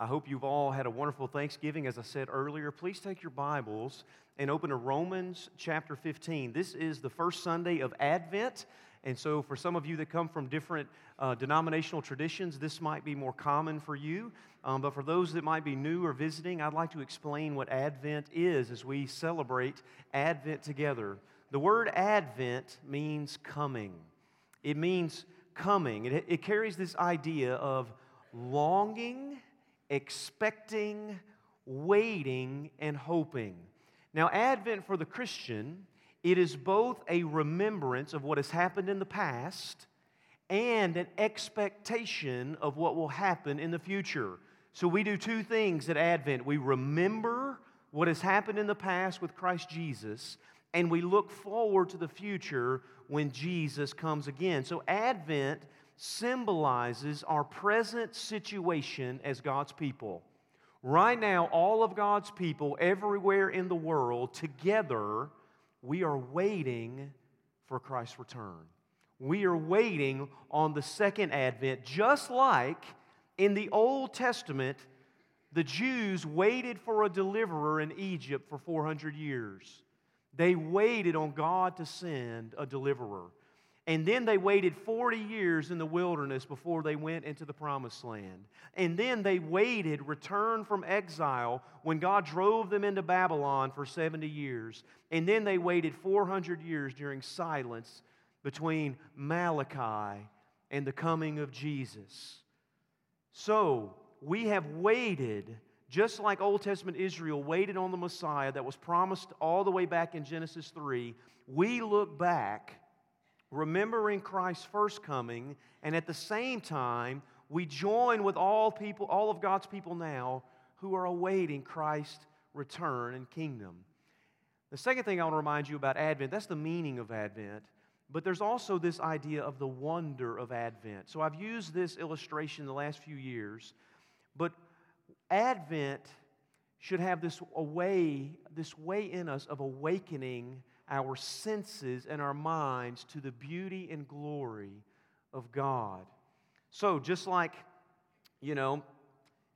I hope you've all had a wonderful Thanksgiving. As I said earlier, please take your Bibles and open to Romans chapter 15. This is the first Sunday of Advent. And so, for some of you that come from different uh, denominational traditions, this might be more common for you. Um, but for those that might be new or visiting, I'd like to explain what Advent is as we celebrate Advent together. The word Advent means coming, it means coming. It, it carries this idea of longing expecting, waiting, and hoping. Now, Advent for the Christian, it is both a remembrance of what has happened in the past and an expectation of what will happen in the future. So we do two things at Advent. We remember what has happened in the past with Christ Jesus, and we look forward to the future when Jesus comes again. So Advent symbolizes our present situation as God's people. Right now, all of God's people, everywhere in the world, together, we are waiting for Christ's return. We are waiting on the second advent, just like in the Old Testament, the Jews waited for a deliverer in Egypt for 400 years. They waited on God to send a deliverer. And then they waited 40 years in the wilderness before they went into the promised land. And then they waited, returned from exile, when God drove them into Babylon for 70 years. And then they waited 400 years during silence between Malachi and the coming of Jesus. So we have waited, just like Old Testament Israel waited on the Messiah that was promised all the way back in Genesis 3. We look back remembering Christ's first coming, and at the same time, we join with all people, all of God's people now who are awaiting Christ's return and kingdom. The second thing I want to remind you about Advent, that's the meaning of Advent, but there's also this idea of the wonder of Advent. So I've used this illustration the last few years, but Advent should have this way, this way in us of awakening our senses and our minds to the beauty and glory of God. So, just like, you know,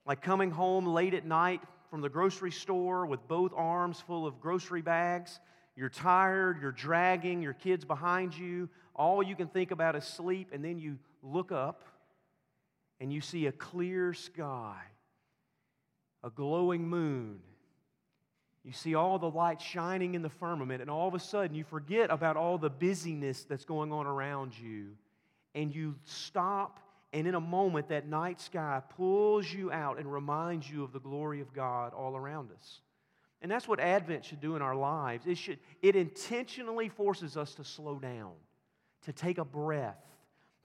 like coming home late at night from the grocery store with both arms full of grocery bags, you're tired, you're dragging your kids behind you, all you can think about is sleep, and then you look up and you see a clear sky, a glowing moon, you see all the light shining in the firmament, and all of a sudden you forget about all the busyness that's going on around you. And you stop, and in a moment, that night sky pulls you out and reminds you of the glory of God all around us. And that's what Advent should do in our lives. It, should, it intentionally forces us to slow down, to take a breath,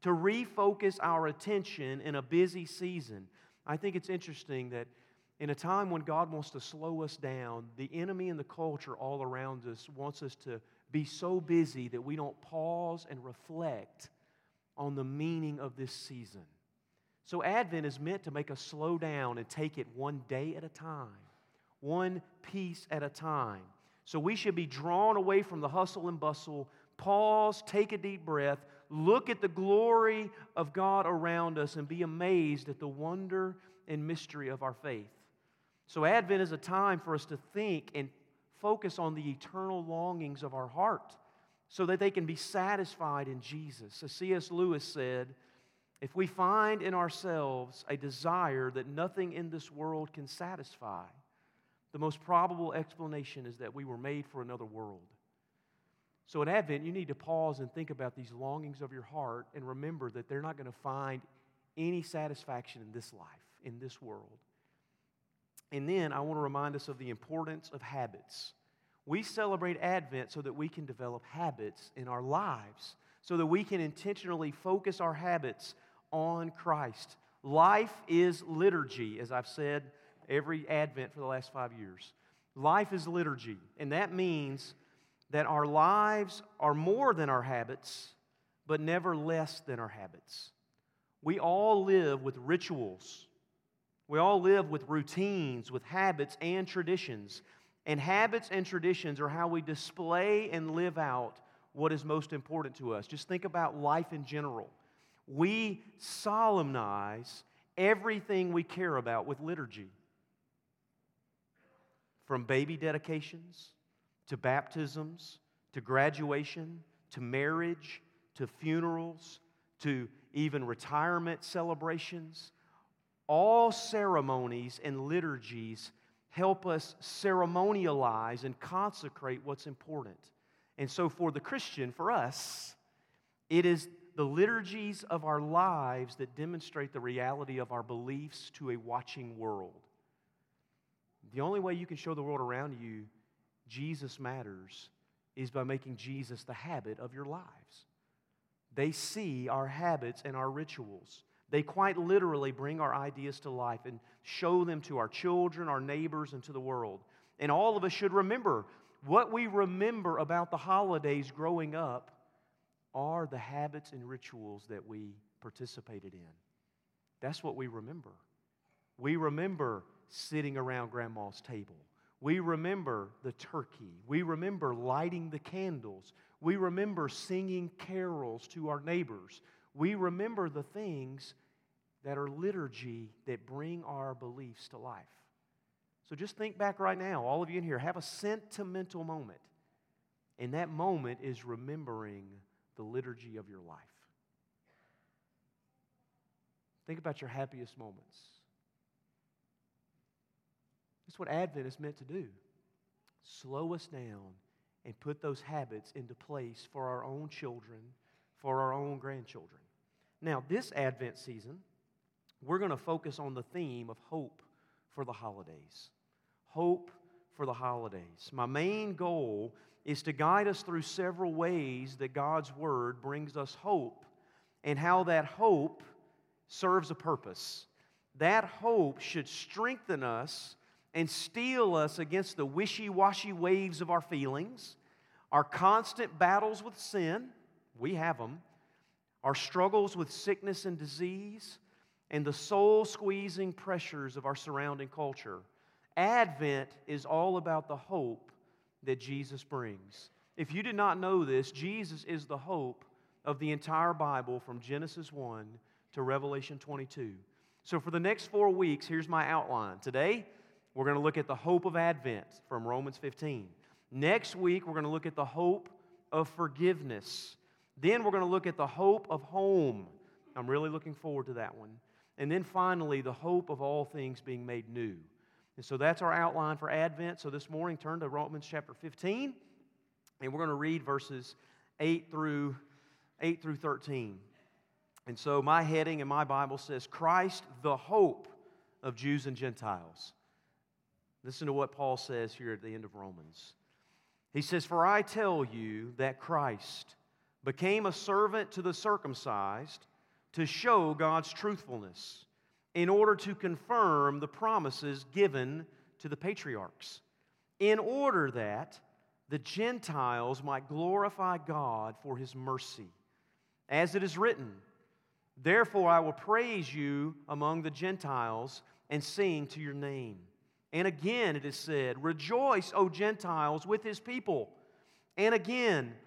to refocus our attention in a busy season. I think it's interesting that in a time when God wants to slow us down, the enemy and the culture all around us wants us to be so busy that we don't pause and reflect on the meaning of this season. So, Advent is meant to make us slow down and take it one day at a time, one piece at a time. So, we should be drawn away from the hustle and bustle, pause, take a deep breath, look at the glory of God around us, and be amazed at the wonder and mystery of our faith. So, Advent is a time for us to think and focus on the eternal longings of our heart so that they can be satisfied in Jesus. As C.S. Lewis said, if we find in ourselves a desire that nothing in this world can satisfy, the most probable explanation is that we were made for another world. So, in Advent, you need to pause and think about these longings of your heart and remember that they're not going to find any satisfaction in this life, in this world. And then I want to remind us of the importance of habits. We celebrate Advent so that we can develop habits in our lives, so that we can intentionally focus our habits on Christ. Life is liturgy, as I've said every Advent for the last five years. Life is liturgy, and that means that our lives are more than our habits, but never less than our habits. We all live with rituals we all live with routines, with habits and traditions. And habits and traditions are how we display and live out what is most important to us. Just think about life in general. We solemnize everything we care about with liturgy. From baby dedications to baptisms to graduation to marriage to funerals to even retirement celebrations, all ceremonies and liturgies help us ceremonialize and consecrate what's important. And so, for the Christian, for us, it is the liturgies of our lives that demonstrate the reality of our beliefs to a watching world. The only way you can show the world around you Jesus matters is by making Jesus the habit of your lives. They see our habits and our rituals. They quite literally bring our ideas to life and show them to our children, our neighbors, and to the world. And all of us should remember what we remember about the holidays growing up are the habits and rituals that we participated in. That's what we remember. We remember sitting around grandma's table. We remember the turkey. We remember lighting the candles. We remember singing carols to our neighbors. We remember the things that are liturgy that bring our beliefs to life. So just think back right now, all of you in here, have a sentimental moment. And that moment is remembering the liturgy of your life. Think about your happiest moments. That's what Advent is meant to do slow us down and put those habits into place for our own children, for our own grandchildren. Now, this Advent season, we're going to focus on the theme of hope for the holidays. Hope for the holidays. My main goal is to guide us through several ways that God's Word brings us hope and how that hope serves a purpose. That hope should strengthen us and steel us against the wishy washy waves of our feelings, our constant battles with sin, we have them, our struggles with sickness and disease, and the soul squeezing pressures of our surrounding culture. Advent is all about the hope that Jesus brings. If you did not know this, Jesus is the hope of the entire Bible from Genesis 1 to Revelation 22. So, for the next four weeks, here's my outline. Today, we're going to look at the hope of Advent from Romans 15. Next week, we're going to look at the hope of forgiveness. Then we're going to look at the hope of home. I'm really looking forward to that one. And then finally, the hope of all things being made new. And so that's our outline for Advent. So this morning, turn to Romans chapter 15, and we're going to read verses 8 through 8 through 13. And so my heading in my Bible says, Christ, the hope of Jews and Gentiles. Listen to what Paul says here at the end of Romans. He says, For I tell you that Christ became a servant to the circumcised to show God's truthfulness, in order to confirm the promises given to the patriarchs, in order that the Gentiles might glorify God for his mercy. As it is written, Therefore I will praise you among the Gentiles and sing to your name. And again it is said, Rejoice, O Gentiles, with his people. And again,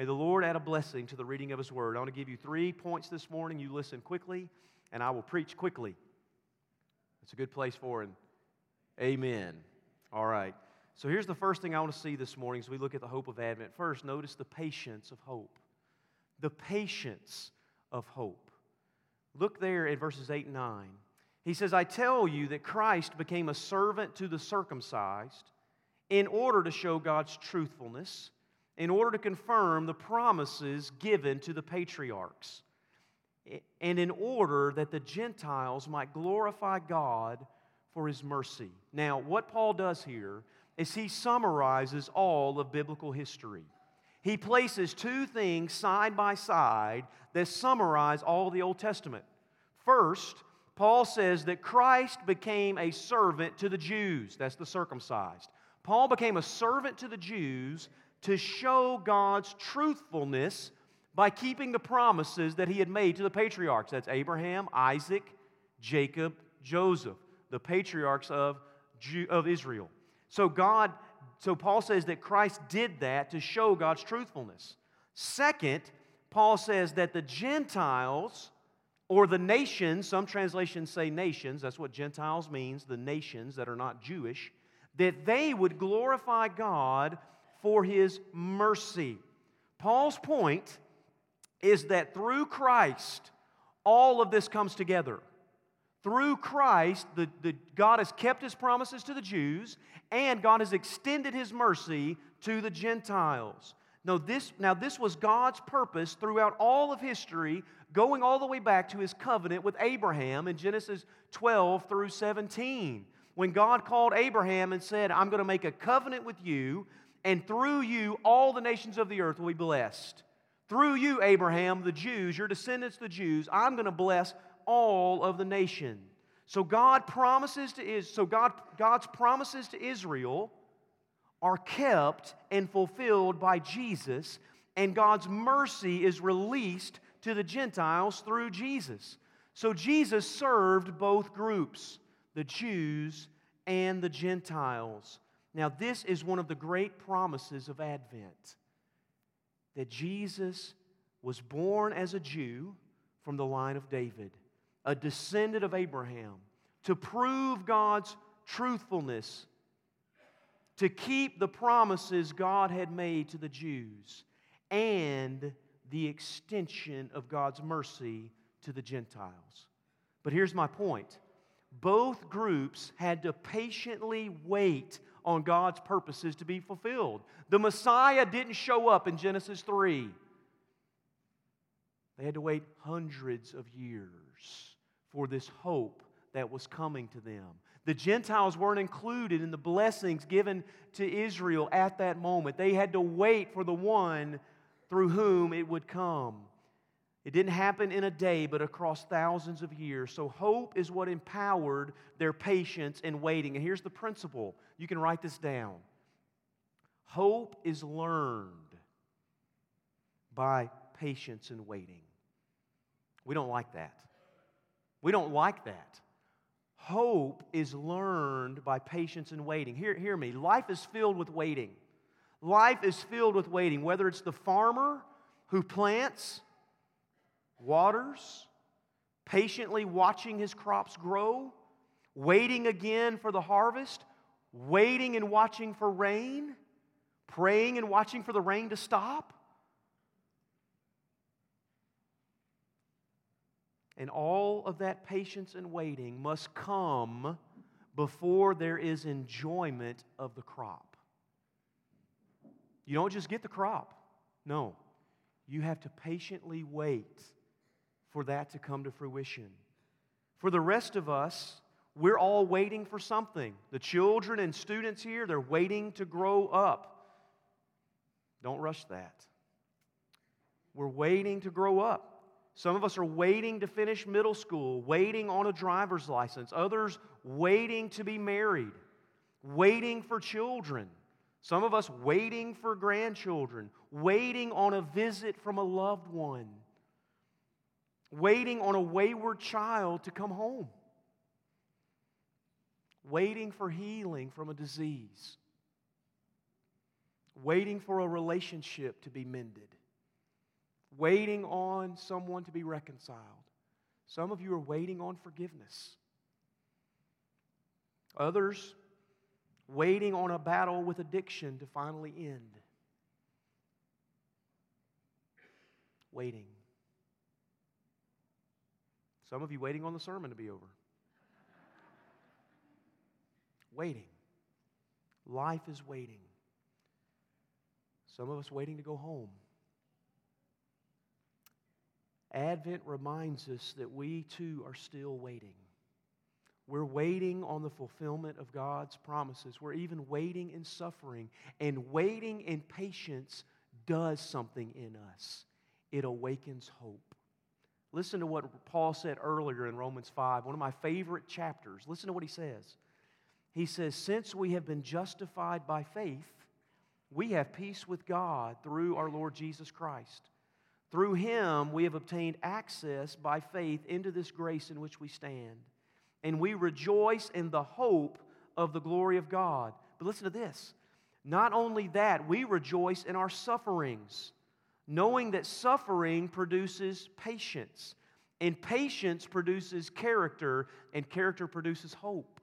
May the Lord add a blessing to the reading of His Word. I want to give you three points this morning. You listen quickly, and I will preach quickly. It's a good place for an amen. All right. So here's the first thing I want to see this morning as we look at the hope of Advent. First, notice the patience of hope. The patience of hope. Look there at verses 8 and 9. He says, I tell you that Christ became a servant to the circumcised in order to show God's truthfulness, in order to confirm the promises given to the patriarchs, and in order that the Gentiles might glorify God for his mercy. Now, what Paul does here is he summarizes all of biblical history. He places two things side by side that summarize all the Old Testament. First, Paul says that Christ became a servant to the Jews. That's the circumcised. Paul became a servant to the Jews to show God's truthfulness by keeping the promises that he had made to the patriarchs. That's Abraham, Isaac, Jacob, Joseph, the patriarchs of, Jew, of Israel. So God, so Paul says that Christ did that to show God's truthfulness. Second, Paul says that the Gentiles or the nations, some translations say nations, that's what Gentiles means, the nations that are not Jewish, that they would glorify God for his mercy. Paul's point is that through Christ, all of this comes together. Through Christ, the, the, God has kept his promises to the Jews, and God has extended his mercy to the Gentiles. Now this, now, this was God's purpose throughout all of history, going all the way back to his covenant with Abraham in Genesis 12 through 17. When God called Abraham and said, I'm going to make a covenant with you, and through you, all the nations of the earth will be blessed. Through you, Abraham, the Jews, your descendants, the Jews, I'm going to bless all of the nation. So God promises to is so God, God's promises to Israel are kept and fulfilled by Jesus, and God's mercy is released to the Gentiles through Jesus. So Jesus served both groups, the Jews and the Gentiles. Now, this is one of the great promises of Advent that Jesus was born as a Jew from the line of David, a descendant of Abraham, to prove God's truthfulness, to keep the promises God had made to the Jews, and the extension of God's mercy to the Gentiles. But here's my point both groups had to patiently wait on God's purposes to be fulfilled. The Messiah didn't show up in Genesis 3. They had to wait hundreds of years for this hope that was coming to them. The Gentiles weren't included in the blessings given to Israel at that moment. They had to wait for the one through whom it would come. It didn't happen in a day, but across thousands of years. So, hope is what empowered their patience and waiting. And here's the principle you can write this down hope is learned by patience and waiting. We don't like that. We don't like that. Hope is learned by patience and waiting. Hear, hear me. Life is filled with waiting. Life is filled with waiting, whether it's the farmer who plants waters, patiently watching his crops grow, waiting again for the harvest, waiting and watching for rain, praying and watching for the rain to stop. And all of that patience and waiting must come before there is enjoyment of the crop. You don't just get the crop. No. You have to patiently wait for that to come to fruition. For the rest of us, we're all waiting for something. The children and students here, they're waiting to grow up. Don't rush that. We're waiting to grow up. Some of us are waiting to finish middle school, waiting on a driver's license. Others waiting to be married, waiting for children. Some of us waiting for grandchildren, waiting on a visit from a loved one waiting on a wayward child to come home, waiting for healing from a disease, waiting for a relationship to be mended, waiting on someone to be reconciled. Some of you are waiting on forgiveness. Others, waiting on a battle with addiction to finally end. Waiting. Some of you waiting on the sermon to be over. waiting. Life is waiting. Some of us waiting to go home. Advent reminds us that we too are still waiting. We're waiting on the fulfillment of God's promises. We're even waiting in suffering. And waiting in patience does something in us, it awakens hope. Listen to what Paul said earlier in Romans 5, one of my favorite chapters. Listen to what he says. He says, Since we have been justified by faith, we have peace with God through our Lord Jesus Christ. Through him, we have obtained access by faith into this grace in which we stand. And we rejoice in the hope of the glory of God. But listen to this. Not only that, we rejoice in our sufferings, knowing that suffering produces patience, and patience produces character, and character produces hope.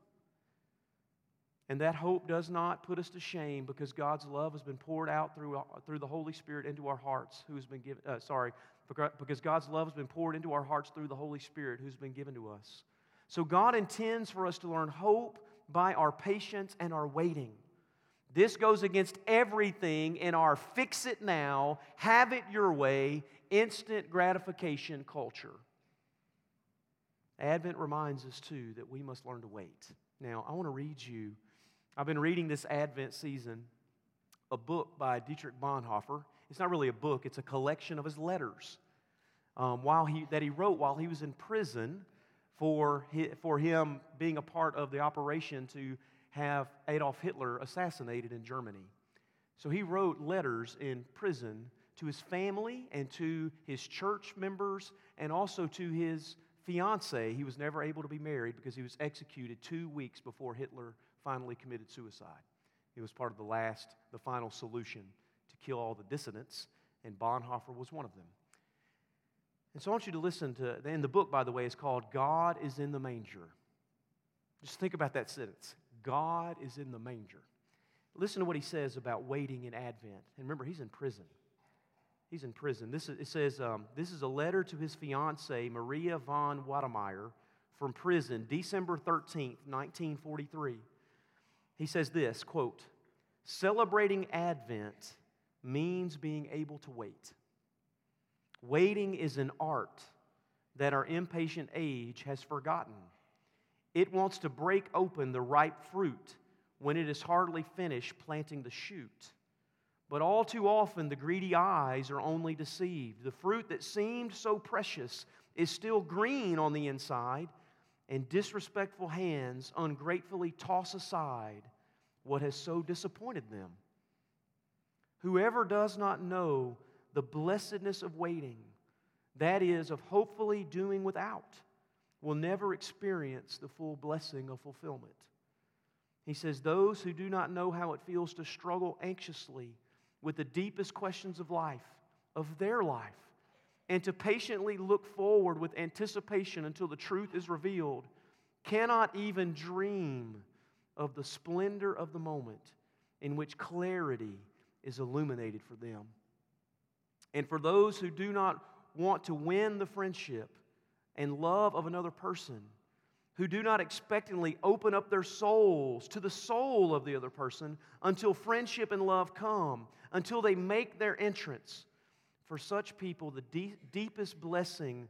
And that hope does not put us to shame because God's love has been poured out through, through the Holy Spirit into our hearts, who's been given, uh, sorry, because God's love has been poured into our hearts through the Holy Spirit who's been given to us. So God intends for us to learn hope by our patience and our waiting. This goes against everything in our fix it now, have it your way, instant gratification culture. Advent reminds us, too, that we must learn to wait. Now, I want to read you I've been reading this Advent season a book by Dietrich Bonhoeffer. It's not really a book, it's a collection of his letters um, while he, that he wrote while he was in prison for, his, for him being a part of the operation to have Adolf Hitler assassinated in Germany. So he wrote letters in prison to his family and to his church members and also to his fiancee. He was never able to be married because he was executed two weeks before Hitler finally committed suicide. It was part of the last, the final solution to kill all the dissidents, and Bonhoeffer was one of them. And so I want you to listen to, and the book, by the way, is called God is in the Manger. Just think about that sentence God is in the manger. Listen to what he says about waiting in Advent. And remember, he's in prison. He's in prison. This is, it says, um, this is a letter to his fiancee, Maria von Wedemeyer, from prison, December 13th, 1943. He says this quote, celebrating Advent means being able to wait. Waiting is an art that our impatient age has forgotten. It wants to break open the ripe fruit when it is hardly finished planting the shoot. But all too often, the greedy eyes are only deceived. The fruit that seemed so precious is still green on the inside, and disrespectful hands ungratefully toss aside what has so disappointed them. Whoever does not know the blessedness of waiting, that is, of hopefully doing without, will never experience the full blessing of fulfillment. He says, Those who do not know how it feels to struggle anxiously with the deepest questions of life, of their life, and to patiently look forward with anticipation until the truth is revealed, cannot even dream of the splendor of the moment in which clarity is illuminated for them. And for those who do not want to win the friendship and love of another person, who do not expectantly open up their souls to the soul of the other person until friendship and love come, until they make their entrance. For such people, the deep, deepest blessing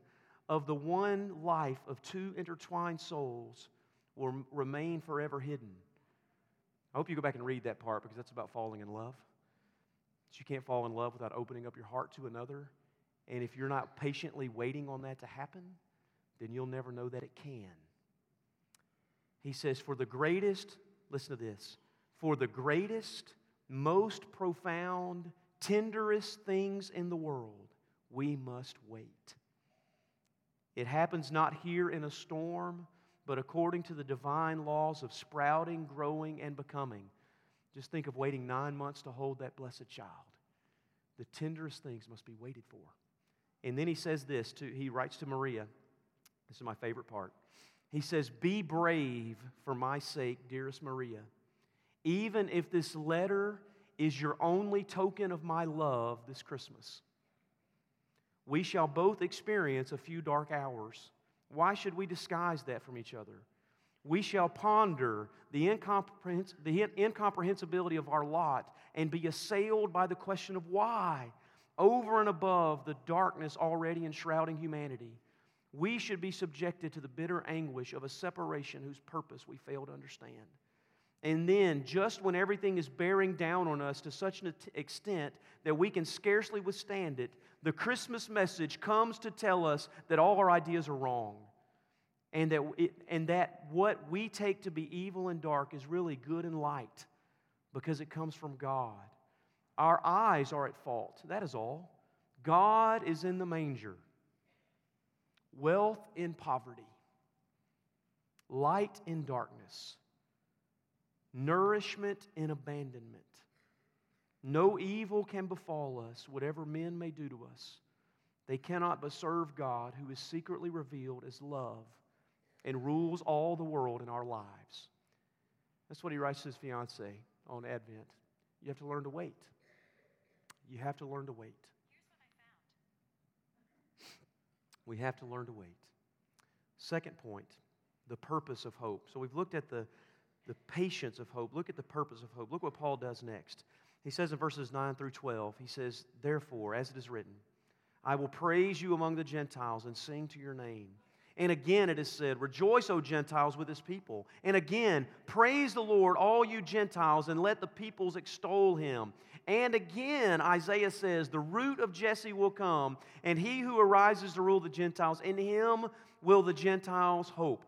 of the one life of two intertwined souls will remain forever hidden. I hope you go back and read that part because that's about falling in love. You can't fall in love without opening up your heart to another. And if you're not patiently waiting on that to happen, then you'll never know that it can. He says, For the greatest, listen to this, for the greatest, most profound, tenderest things in the world, we must wait. It happens not here in a storm, but according to the divine laws of sprouting, growing, and becoming. Just think of waiting nine months to hold that blessed child. The tenderest things must be waited for. And then he says this to he writes to Maria. This is my favorite part. He says, Be brave for my sake, dearest Maria. Even if this letter is your only token of my love this Christmas, we shall both experience a few dark hours why should we disguise that from each other? We shall ponder the, incomprehens- the incomprehensibility of our lot and be assailed by the question of why, over and above the darkness already enshrouding humanity. We should be subjected to the bitter anguish of a separation whose purpose we fail to understand. And then, just when everything is bearing down on us to such an extent that we can scarcely withstand it, The Christmas message comes to tell us that all our ideas are wrong and that, it, and that what we take to be evil and dark is really good and light because it comes from God. Our eyes are at fault. That is all. God is in the manger, wealth in poverty, light in darkness, nourishment in abandonment. No evil can befall us, whatever men may do to us. They cannot but serve God, who is secretly revealed as love and rules all the world in our lives. That's what he writes to his fiancee on Advent. You have to learn to wait. You have to learn to wait. We have to learn to wait. Second point, the purpose of hope. So we've looked at the, the patience of hope. Look at the purpose of hope. Look what Paul does next. He says in verses 9 through 12, he says, Therefore, as it is written, I will praise you among the Gentiles and sing to your name. And again it is said, Rejoice, O Gentiles, with his people. And again, praise the Lord, all you Gentiles, and let the peoples extol him. And again, Isaiah says, The root of Jesse will come, and he who arises to rule the Gentiles, in him will the Gentiles hope.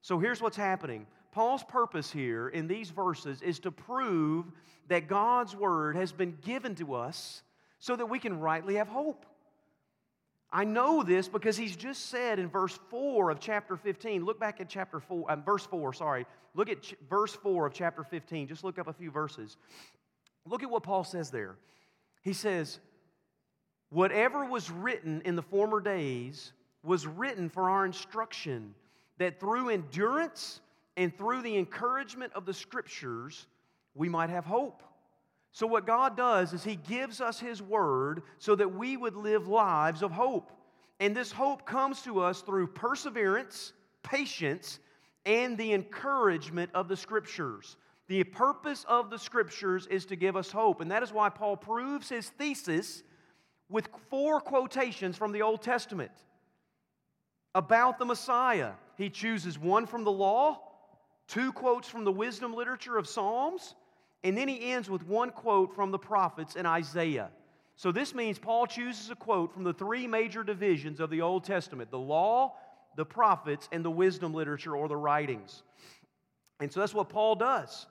So here's what's happening Paul's purpose here in these verses is to prove that God's word has been given to us so that we can rightly have hope. I know this because he's just said in verse 4 of chapter 15. Look back at chapter 4, uh, verse 4, sorry. Look at ch- verse 4 of chapter 15. Just look up a few verses. Look at what Paul says there. He says, Whatever was written in the former days was written for our instruction, that through endurance and through the encouragement of the scriptures, we might have hope. So, what God does is He gives us His word so that we would live lives of hope. And this hope comes to us through perseverance, patience, and the encouragement of the scriptures. The purpose of the scriptures is to give us hope. And that is why Paul proves his thesis with four quotations from the Old Testament about the Messiah. He chooses one from the law, two quotes from the wisdom literature of Psalms, and then he ends with one quote from the prophets in Isaiah. So this means Paul chooses a quote from the three major divisions of the Old Testament the law, the prophets, and the wisdom literature or the writings. And so that's what Paul does.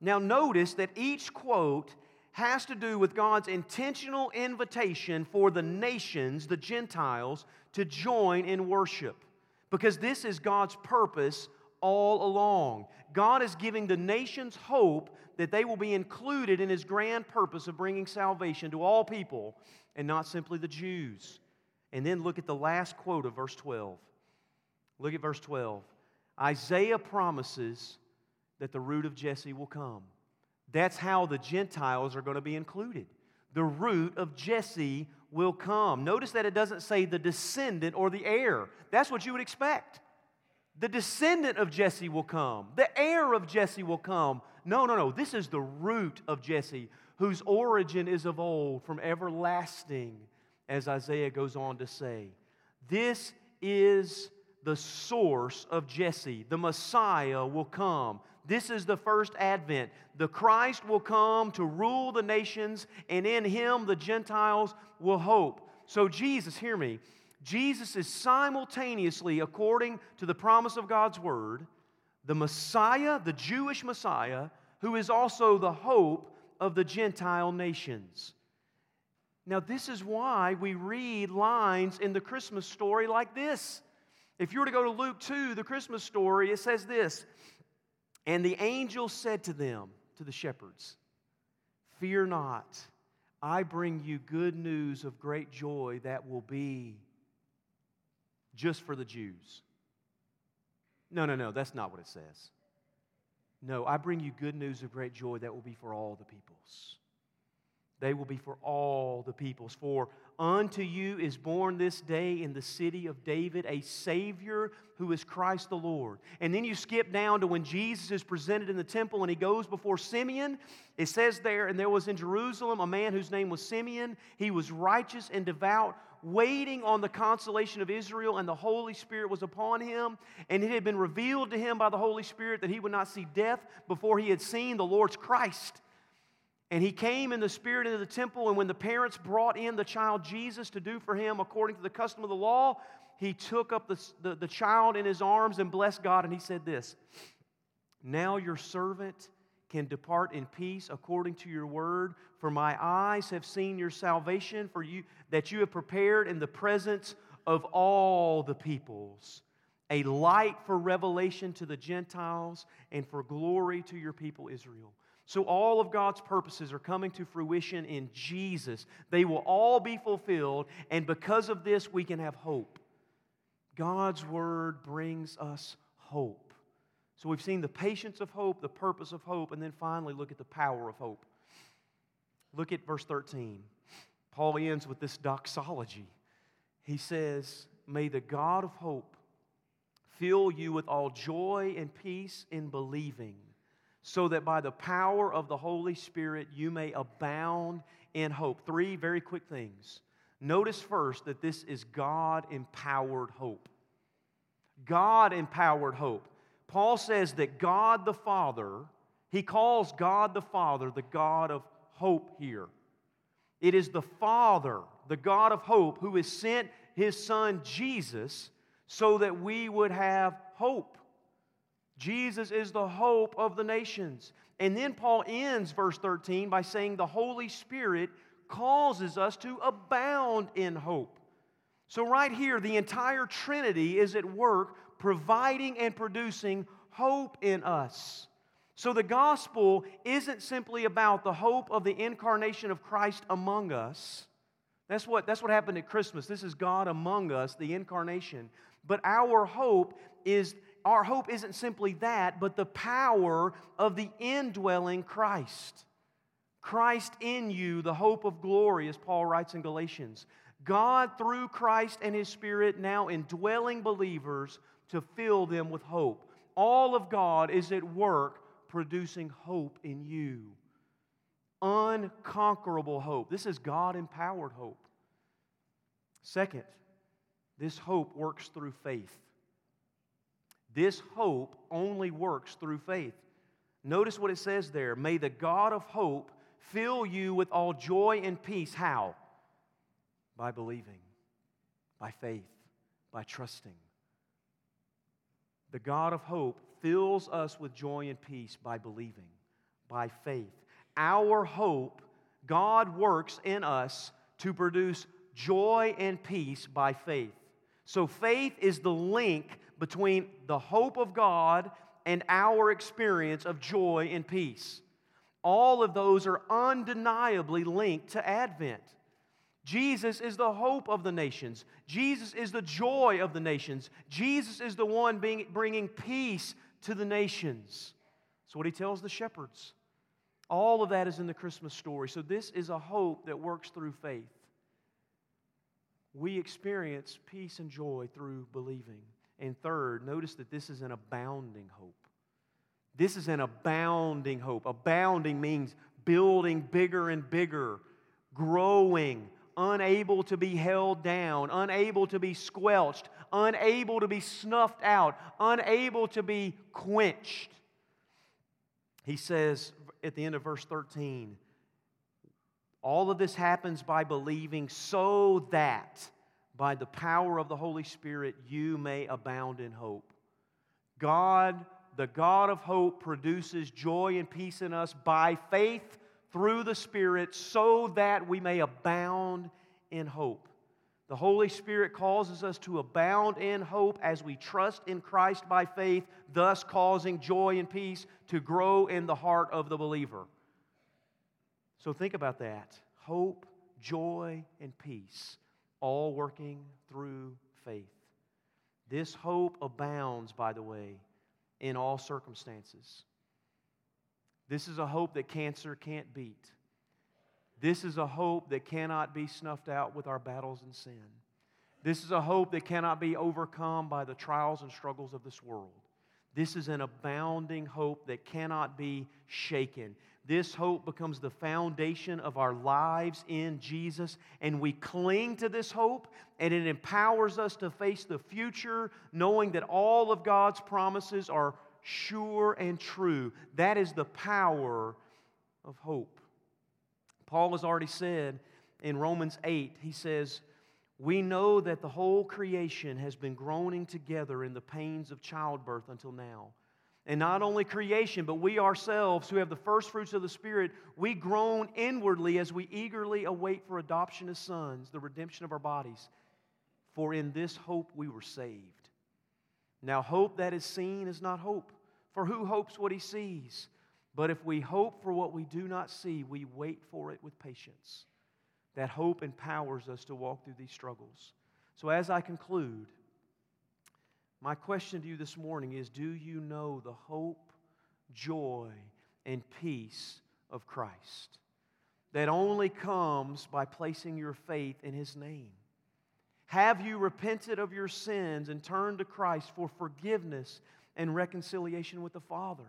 Now, notice that each quote has to do with God's intentional invitation for the nations, the Gentiles, to join in worship. Because this is God's purpose all along. God is giving the nations hope that they will be included in his grand purpose of bringing salvation to all people and not simply the Jews. And then look at the last quote of verse 12. Look at verse 12. Isaiah promises that the root of Jesse will come. That's how the Gentiles are going to be included. The root of Jesse will come. Notice that it doesn't say the descendant or the heir. That's what you would expect. The descendant of Jesse will come, the heir of Jesse will come. No, no, no. This is the root of Jesse, whose origin is of old, from everlasting, as Isaiah goes on to say. This is the source of Jesse. The Messiah will come. This is the first advent. The Christ will come to rule the nations, and in him the Gentiles will hope. So, Jesus, hear me. Jesus is simultaneously, according to the promise of God's word, the Messiah, the Jewish Messiah, who is also the hope of the Gentile nations. Now, this is why we read lines in the Christmas story like this. If you were to go to Luke 2, the Christmas story, it says this And the angel said to them, to the shepherds, Fear not, I bring you good news of great joy that will be just for the Jews. No, no, no, that's not what it says. No, I bring you good news of great joy that will be for all the peoples. They will be for all the peoples. For unto you is born this day in the city of David a Savior who is Christ the Lord. And then you skip down to when Jesus is presented in the temple and he goes before Simeon. It says there, and there was in Jerusalem a man whose name was Simeon. He was righteous and devout waiting on the consolation of Israel, and the Holy Spirit was upon him. And it had been revealed to him by the Holy Spirit that he would not see death before he had seen the Lord's Christ. And he came in the spirit into the temple, and when the parents brought in the child Jesus to do for him according to the custom of the law, he took up the, the, the child in his arms and blessed God, and he said this Now your servant can depart in peace according to your word, for my eyes have seen your salvation, for you that you have prepared in the presence of all the peoples, a light for revelation to the Gentiles and for glory to your people Israel. So, all of God's purposes are coming to fruition in Jesus. They will all be fulfilled, and because of this, we can have hope. God's word brings us hope. So, we've seen the patience of hope, the purpose of hope, and then finally look at the power of hope. Look at verse 13. Paul ends with this doxology. He says, May the God of hope fill you with all joy and peace in believing so that by the power of the Holy Spirit you may abound in hope. Three very quick things. Notice first that this is God empowered hope. God empowered hope. Paul says that God the Father, he calls God the Father the God of hope here. It is the Father, the God of hope, who has sent his Son Jesus so that we would have hope. Jesus is the hope of the nations. And then Paul ends verse 13 by saying the Holy Spirit causes us to abound in hope. So, right here, the entire Trinity is at work providing and producing hope in us. So, the gospel isn't simply about the hope of the incarnation of Christ among us. That's what, that's what happened at Christmas. This is God among us, the incarnation. But our hope is our hope isn't simply that, but the power of the indwelling Christ. Christ in you, the hope of glory, as Paul writes in Galatians. God, through Christ and His Spirit, now indwelling believers to fill them with hope. All of God is at work producing hope in you. Unconquerable hope. This is God empowered hope. Second, this hope works through faith. This hope only works through faith. Notice what it says there. May the God of hope fill you with all joy and peace. How? By believing, by faith, by trusting. The God of hope fills us with joy and peace by believing, by faith. Our hope, God works in us to produce joy and peace by faith. So faith is the link between the hope of God and our experience of joy and peace. All of those are undeniably linked to Advent. Jesus is the hope of the nations. Jesus is the joy of the nations. Jesus is the one being, bringing peace to the nations. That's what he tells the shepherds. All of that is in the Christmas story. So, this is a hope that works through faith. We experience peace and joy through believing. And third, notice that this is an abounding hope. This is an abounding hope. Abounding means building bigger and bigger, growing, unable to be held down, unable to be squelched, unable to be snuffed out, unable to be quenched. He says at the end of verse 13, all of this happens by believing so that by the power of the Holy Spirit, you may abound in hope. God, the God of hope, produces joy and peace in us by faith through the Spirit so that we may abound in hope. The Holy Spirit causes us to abound in hope as we trust in Christ by faith, thus causing joy and peace to grow in the heart of the believer. So think about that hope, joy, and peace all working through faith. This hope abounds, by the way, in all circumstances. This is a hope that cancer can't beat. This is a hope that cannot be snuffed out with our battles and sin. This is a hope that cannot be overcome by the trials and struggles of this world. This is an abounding hope that cannot be shaken. This hope becomes the foundation of our lives in Jesus, and we cling to this hope, and it empowers us to face the future, knowing that all of God's promises are sure and true. That is the power of hope. Paul has already said in Romans 8, he says, We know that the whole creation has been groaning together in the pains of childbirth until now. And not only creation, but we ourselves who have the first fruits of the Spirit, we groan inwardly as we eagerly await for adoption as sons, the redemption of our bodies. For in this hope we were saved. Now, hope that is seen is not hope, for who hopes what he sees? But if we hope for what we do not see, we wait for it with patience. That hope empowers us to walk through these struggles. So, as I conclude, my question to you this morning is Do you know the hope, joy, and peace of Christ that only comes by placing your faith in His name? Have you repented of your sins and turned to Christ for forgiveness and reconciliation with the Father?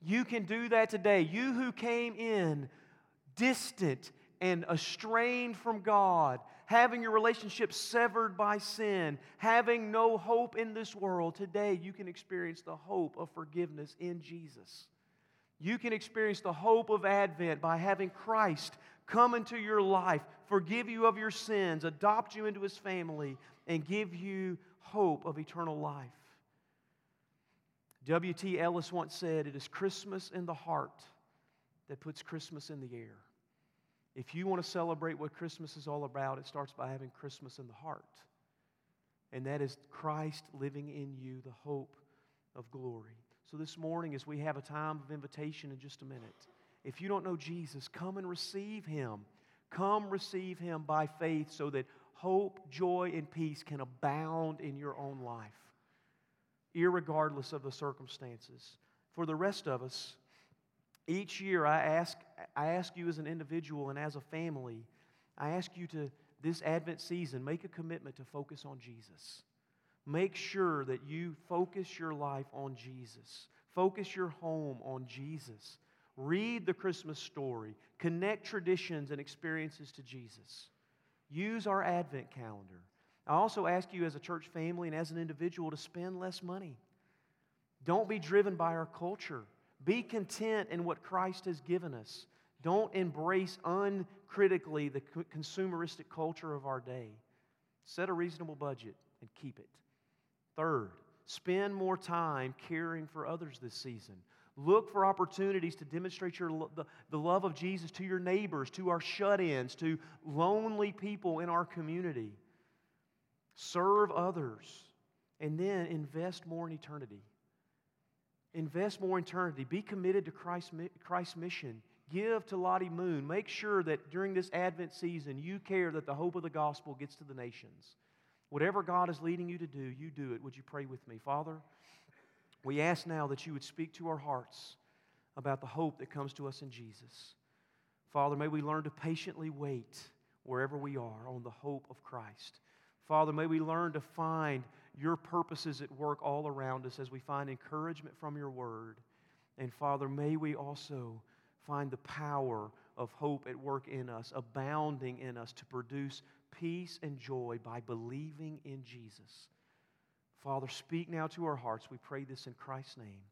You can do that today. You who came in distant and estranged from God, having your relationship severed by sin, having no hope in this world, today you can experience the hope of forgiveness in Jesus. You can experience the hope of Advent by having Christ come into your life, forgive you of your sins, adopt you into his family, and give you hope of eternal life. W.T. Ellis once said, It is Christmas in the heart that puts Christmas in the air. If you want to celebrate what Christmas is all about, it starts by having Christmas in the heart. And that is Christ living in you, the hope of glory. So, this morning, as we have a time of invitation in just a minute, if you don't know Jesus, come and receive him. Come receive him by faith so that hope, joy, and peace can abound in your own life, regardless of the circumstances. For the rest of us, each year, I ask, I ask you as an individual and as a family, I ask you to, this Advent season, make a commitment to focus on Jesus. Make sure that you focus your life on Jesus. Focus your home on Jesus. Read the Christmas story. Connect traditions and experiences to Jesus. Use our Advent calendar. I also ask you as a church family and as an individual to spend less money. Don't be driven by our culture. Be content in what Christ has given us. Don't embrace uncritically the consumeristic culture of our day. Set a reasonable budget and keep it. Third, spend more time caring for others this season. Look for opportunities to demonstrate your, the, the love of Jesus to your neighbors, to our shut ins, to lonely people in our community. Serve others, and then invest more in eternity. Invest more in eternity. Be committed to Christ's, Christ's mission. Give to Lottie Moon. Make sure that during this Advent season, you care that the hope of the gospel gets to the nations. Whatever God is leading you to do, you do it. Would you pray with me? Father, we ask now that you would speak to our hearts about the hope that comes to us in Jesus. Father, may we learn to patiently wait wherever we are on the hope of Christ. Father, may we learn to find your purposes at work all around us as we find encouragement from your word. And Father, may we also find the power of hope at work in us, abounding in us to produce peace and joy by believing in Jesus. Father, speak now to our hearts. We pray this in Christ's name.